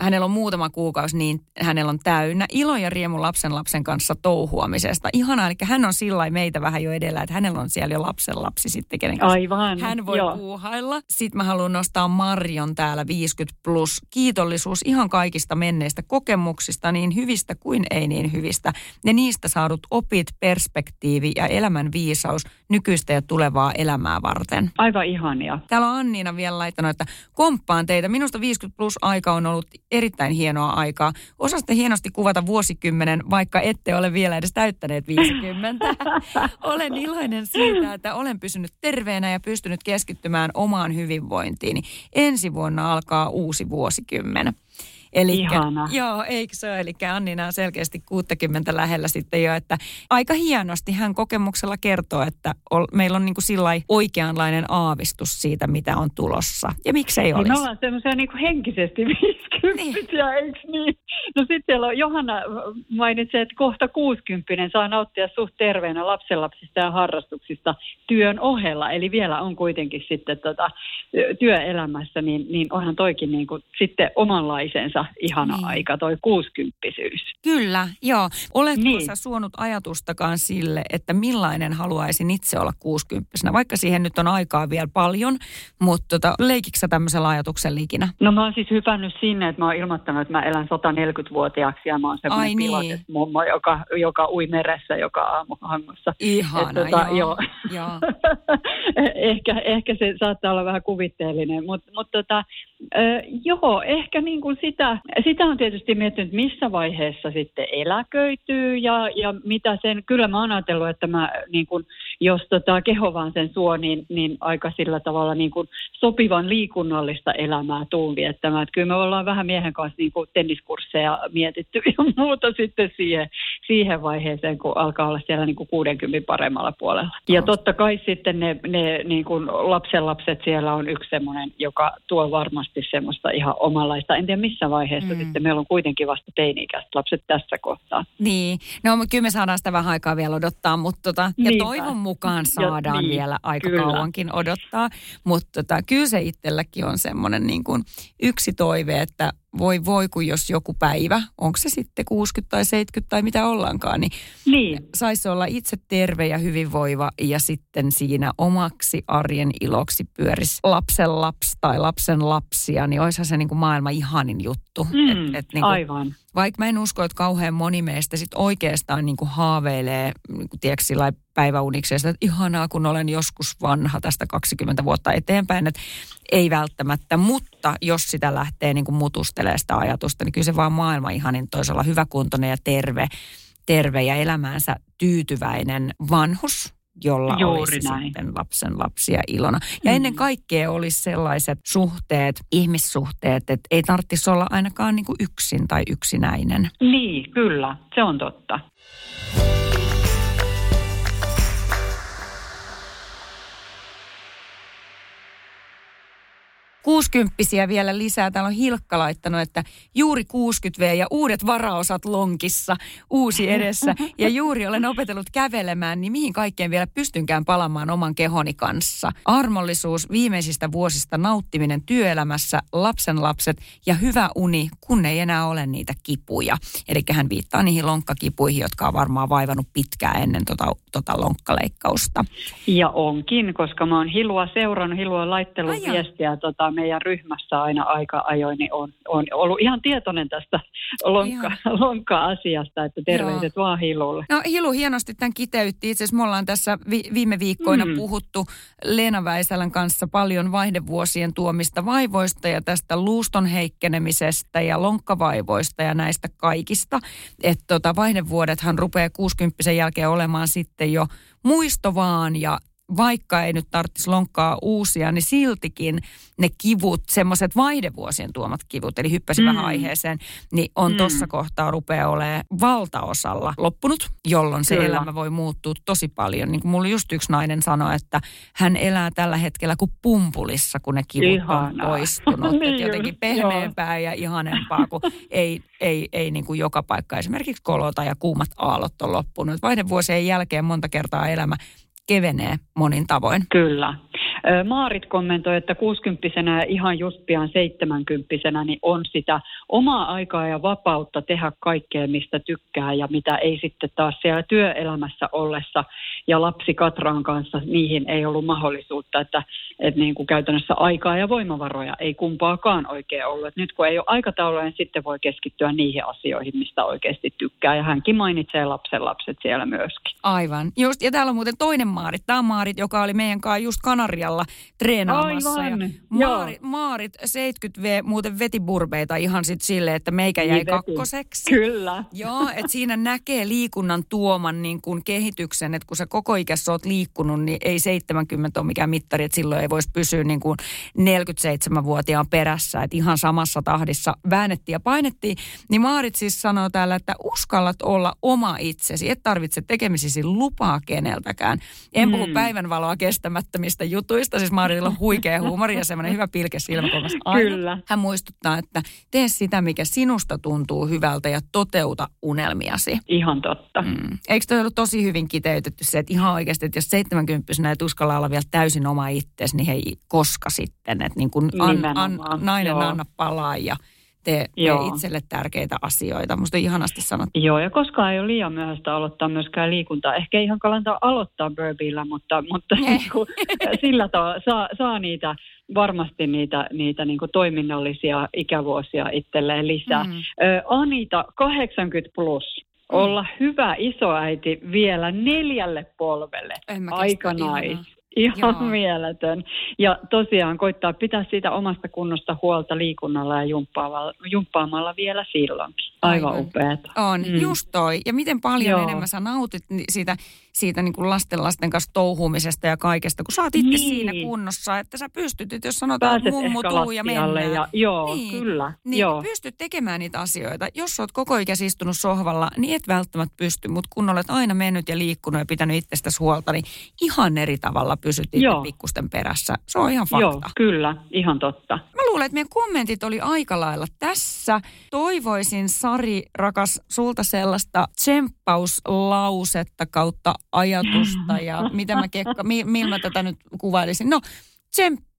Hänellä on muutama kuukausi, niin hänellä on täynnä. Ilo ja riemu lapsen lapsen kanssa touhuamisesta. Ihanaa, eli hän on sillä meitä vähän jo edellä, että hänellä on siellä jo lapsen lapsi sitten, kenen kanssa Aivan. hän voi joo. puuhailla. Sitten mä haluan nostaa Marion täällä 50 plus. Kiitollisuus ihan kaikista menneistä kokemuksista, niin hyvistä kuin ei niin hyvistä. Ja niistä saadut opit, perspektiivi ja elämän viisaus nykyistä ja tulevaa elämää varten. Aivan ihania. Täällä on Anniina vielä laittanut, että komppaan teitä. Minusta 50 plus aika on ollut erittäin hienoa aikaa. Osasitte hienosti kuvata vuosikymmenen, vaikka ette ole vielä edes täyttäneet 50. olen iloinen siitä, että olen pysynyt terveenä ja pystynyt keskittymään omaan hyvinvointiini. Ensi vuonna alkaa uusi vuosikymmen. Elikkä, Ihana. Joo, eikö se ole? Eli Annina on selkeästi 60 lähellä sitten jo, että aika hienosti hän kokemuksella kertoo, että ol, meillä on niin kuin sillä oikeanlainen aavistus siitä, mitä on tulossa. Ja miksei Niin olisi? me ollaan semmoisia niin henkisesti 50 eikö niin? No sitten siellä on, Johanna mainitsi, että kohta 60 saa nauttia suht terveenä lapsenlapsista ja harrastuksista työn ohella. Eli vielä on kuitenkin sitten tota, työelämässä, niin, niin onhan toikin niin kuin sitten omanlaisensa ihana Niin. aika, toi 60 Kyllä, joo. Oletko Niin. sä suonut ajatustakaan sille, että millainen haluaisin itse olla 60 Vaikka siihen nyt on aikaa vielä paljon, mutta tota, leikikö sä tämmöisellä ajatuksella ikinä? No mä oon siis hypännyt sinne, että mä oon ilmoittanut, että mä elän 140-vuotiaaksi ja mä oon Ai semmoinen niin. pilates-mummo, joka, joka ui meressä joka aamu hangossa. Ihana, Et tota, joo. joo. joo. ehkä, ehkä se saattaa olla vähän kuvitteellinen, mutta mut tota, ö, joo, ehkä niin kuin sitä, sitä on tietysti miettinyt, missä vaiheessa sitten eläköityy ja, ja mitä sen, kyllä mä oon ajatellut, että mä niin kuin, jos tota, keho vaan sen suo, niin, niin aika sillä tavalla niin kuin sopivan liikunnallista elämää tuun viettämään. Että kyllä me ollaan vähän miehen kanssa niin kuin tenniskursseja mietitty ja muuta sitten siihen, siihen vaiheeseen, kun alkaa olla siellä niin kuin 60 paremmalla puolella. Ja totta kai sitten ne, ne niin kuin lapsenlapset siellä on yksi semmoinen, joka tuo varmasti semmoista ihan omanlaista. En tiedä missä vaiheessa Mm. mm. sitten meillä on kuitenkin vasta teini-ikäiset lapset tässä kohtaa. Niin, no kyllä me saadaan sitä vähän aikaa vielä odottaa, mutta tota, ja Niinpä. toivon mukaan Ja saadaan niin, vielä aika kyllä. kauankin odottaa. Mutta tota, kyllä se itselläkin on semmoinen niin kuin yksi toive, että voi voi kun jos joku päivä, onko se sitten 60 tai 70 tai mitä ollaankaan, niin Niin, saisi olla itse terve ja hyvinvoiva ja sitten siinä omaksi arjen iloksi pyörisi lapsen lapsi tai lapsen lapsia, niin olisihan se niin kuin maailman ihanin juttu. mm, Et- et niin kuin aivan. vaikka mä en usko, että kauhean moni meistä sit oikeastaan niin kuin haaveilee niin kuin, tiedätkö, sitä, että ihanaa, kun olen joskus vanha tästä 20 vuotta eteenpäin. Et ei välttämättä, mutta jos sitä lähtee niin kuin mutustelemaan sitä ajatusta, niin kyllä se vaan maailma ihanin toisella hyväkuntoinen ja terve, terve ja elämäänsä tyytyväinen vanhus, jolla Juuri olisi näin. sitten lapsen lapsia ilona. Ja mm. ennen kaikkea olisi sellaiset suhteet, ihmissuhteet, että ei tarvitsisi olla ainakaan niin kuin yksin tai yksinäinen. Niin, kyllä, se on totta. Kuusikymppisiä vielä lisää. Täällä on Hilkka laittanut, että juuri 60V ja uudet varaosat lonkissa, uusi edessä. Ja juuri olen opetellut kävelemään, niin mihin kaikkeen vielä pystynkään palamaan oman kehoni kanssa. Armollisuus, viimeisistä vuosista nauttiminen työelämässä, lapsenlapset ja hyvä uni, kun ei enää ole niitä kipuja. Eli hän viittaa niihin lonkkakipuihin, jotka on varmaan vaivannut pitkään ennen tota, tota lonkkaleikkausta. Ja onkin, koska mä oon Hilua seurannut, Hilua on laittellut Ai jaa. viestiä tota, meidän ryhmässä aina aika ajoin, niin on, on ollut ihan tietoinen tästä lonkka, lonkka-asiasta, että terveiset vaan Hilulle. No Hilu hienosti tämän kiteytti. Itse asiassa me ollaan tässä vi- viime viikkoina mm. puhuttu Leena Väisälän kanssa paljon vaihdevuosien tuomista vaivoista ja tästä luuston heikkenemisestä ja lonkkavaivoista ja näistä kaikista. Että tota, vaihdevuodethan rupeaa 60 jälkeen olemaan sitten jo muisto vaan ja vaikka ei nyt tarvitsisi lonkkaa uusia, niin siltikin ne kivut, semmoiset vaihdevuosien tuomat kivut, eli hyppäsin mm. vähän aiheeseen, niin on mm. tuossa kohtaa rupeaa olemaan valtaosalla loppunut, jolloin se Kyllä. elämä voi muuttua tosi paljon. Niin kuin mulla just yksi nainen sanoi, että hän elää tällä hetkellä kuin pumpulissa, kun ne kivut Ihanaa. on poistunut. Niin että jotenkin pehmeämpää ja ihanempaa, kun ei, ei, ei niin kuin joka paikka esimerkiksi kolota ja kuumat aallot on loppunut. Vaihdevuosien jälkeen monta kertaa elämä kevenee monin tavoin. Kyllä. Maarit kommentoi, että 60 ja ihan just pian 70 niin on sitä omaa aikaa ja vapautta tehdä kaikkea, mistä tykkää ja mitä ei sitten taas siellä työelämässä ollessa ja lapsi Katraan kanssa, niihin ei ollut mahdollisuutta, että, että niin kuin käytännössä aikaa ja voimavaroja ei kumpaakaan oikein ollut. Et nyt kun ei ole aikatauluja, niin sitten voi keskittyä niihin asioihin, mistä oikeasti tykkää ja hänkin mainitsee lapsen lapset siellä myöskin. Aivan. Just, ja täällä on muuten toinen Maarit. Tämä on Maarit, joka oli meidän kanssa just Kanarialla treenaamassa. Aivan, Ja. Maarit, Maarit 70V muuten veti burbeita ihan sitten silleen, että meikä jäi Niin kakkoseksi. Kyllä. Joo, että siinä näkee liikunnan tuoman niin kuin kehityksen, että kun sä koko ikässä oot liikkunut, niin ei 70 ole mikään mittari, että silloin ei voisi pysyä niin kuin 47-vuotiaan perässä, että ihan samassa tahdissa väännettiin ja painettiin. Niin Maarit siis sanoo täällä, että uskallat olla oma itsesi, et tarvitse tekemisisi lupaa keneltäkään. En puhu Mm. päivänvaloa kestämättömistä jutuista, siis Maaritilla on huikea huumori ja semmoinen hyvä pilke silmäkulmassa aina. Kyllä. Hän muistuttaa, että tee sitä, mikä sinusta tuntuu hyvältä ja toteuta unelmiasi. Ihan totta. Mm. Eikö toi ollut tosi hyvin kiteytetty se, että ihan oikeasti, että jos 70 et uskalla olla vielä täysin oma itsesi, niin hei, koska sitten, että niin kun an, an, nainen joo. anna palaa ja tee, tee itselle tärkeitä asioita. Musta on ihanasti sanottu. Joo, ja koskaan ei ole liian myöhäistä aloittaa myöskään liikuntaa. Ehkä ei ihan kannata aloittaa burpeella, mutta, mutta niin kuin, sillä tavalla saa, saa niitä varmasti niitä, niitä niin kuin toiminnallisia ikävuosia itselleen lisää. Mm. Ö, Anita, 80 plus. Olla hyvä isoäiti vielä neljälle polvelle. En mä kestä, Aika ihanaa. nais. Ihan Joo. mieletön. Ja tosiaan koittaa pitää siitä omasta kunnosta huolta liikunnalla ja jumppaamalla, jumppaamalla vielä silloinkin. Aivan, Aivan. upeata. On, mm. just toi. Ja miten paljon Joo. Enemmän sä nautit siitä, siitä niin kuin lasten lasten kanssa touhumisesta ja kaikesta, kun sä oot itse Niin. siinä kunnossa, että sä pystyt, että jos sanotaan, että mummu tuu ja mennään. ja, joo, Niin. kyllä. Niin, joo. pystyt tekemään niitä asioita. Jos oot koko ikäsi istunut sohvalla, niin et välttämättä pysty, mutta kun olet aina mennyt ja liikkunut ja pitänyt itsestäsi huolta, niin ihan eri tavalla pysyt itse pikkusten perässä. Se on ihan fakta. Joo, kyllä, ihan totta. Mä luulen, että meidän kommentit oli aika lailla tässä. Toivoisin, Sari, rakas, sulta sellaista tsemppauslausetta kautta ajatusta ja mitä mä kekka, mi, millä mä tätä nyt kuvailisin. No,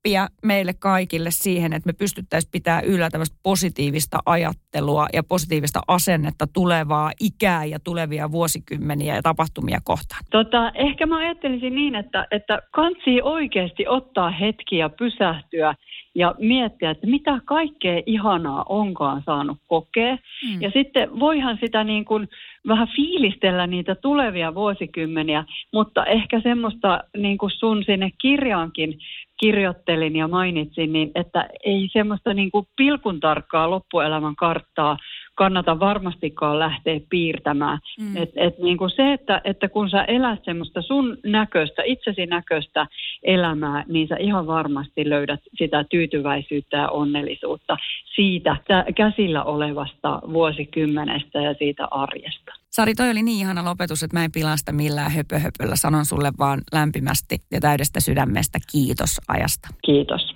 tsemppiä meille kaikille siihen, että me pystyttäisiin pitää yllä tämmöistä positiivista ajattelua ja positiivista asennetta tulevaa ikää ja tulevia vuosikymmeniä ja tapahtumia kohtaan. Tota, ehkä mä ajattelisin niin, että, että kansi oikeasti ottaa hetki ja pysähtyä ja miettiä, että mitä kaikkea ihanaa onkaan saanut kokea. Mm. Ja sitten voihan sitä niin kuin vähän fiilistellä niitä tulevia vuosikymmeniä, mutta ehkä semmoista niin kuin sun sinne kirjaankin kirjoittelin ja mainitsin, niin että ei semmoista niin kuin pilkun tarkkaa loppuelämän karttaa kannata varmastikaan lähteä piirtämään. Mm. Et, et niin kuin se, että, että kun sä elät semmoista sun näköistä, itsesi näköistä elämää, niin sä ihan varmasti löydät sitä tyytyväisyyttä ja onnellisuutta siitä käsillä olevasta vuosikymmenestä ja siitä arjesta. Sari, toi oli niin ihana lopetus, että mä en pilasta millään höpöhöpöllä. Sanon sulle vaan lämpimästi ja täydestä sydämestä kiitos ajasta. Kiitos.